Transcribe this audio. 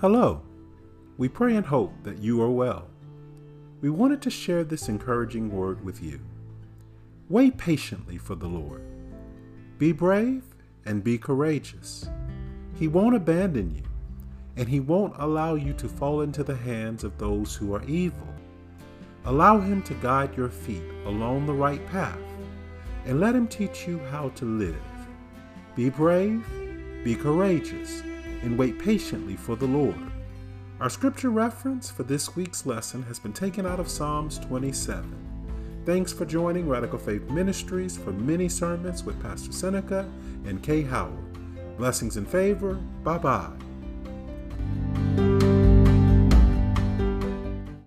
Hello. We pray and hope that you are well. We wanted to share this encouraging word with you. Wait patiently for the Lord. Be brave and be courageous. He won't abandon you, and He won't allow you to fall into the hands of those who are evil. Allow Him to guide your feet along the right path, and let Him teach you how to live. Be brave, be courageous, and wait patiently for the Lord. Our scripture reference for this week's lesson has been taken out of Psalms 27. Thanks for joining Radical Faith Ministries for mini sermons with Pastor Seneca and Kaye Howard. Blessings and favor. Bye bye.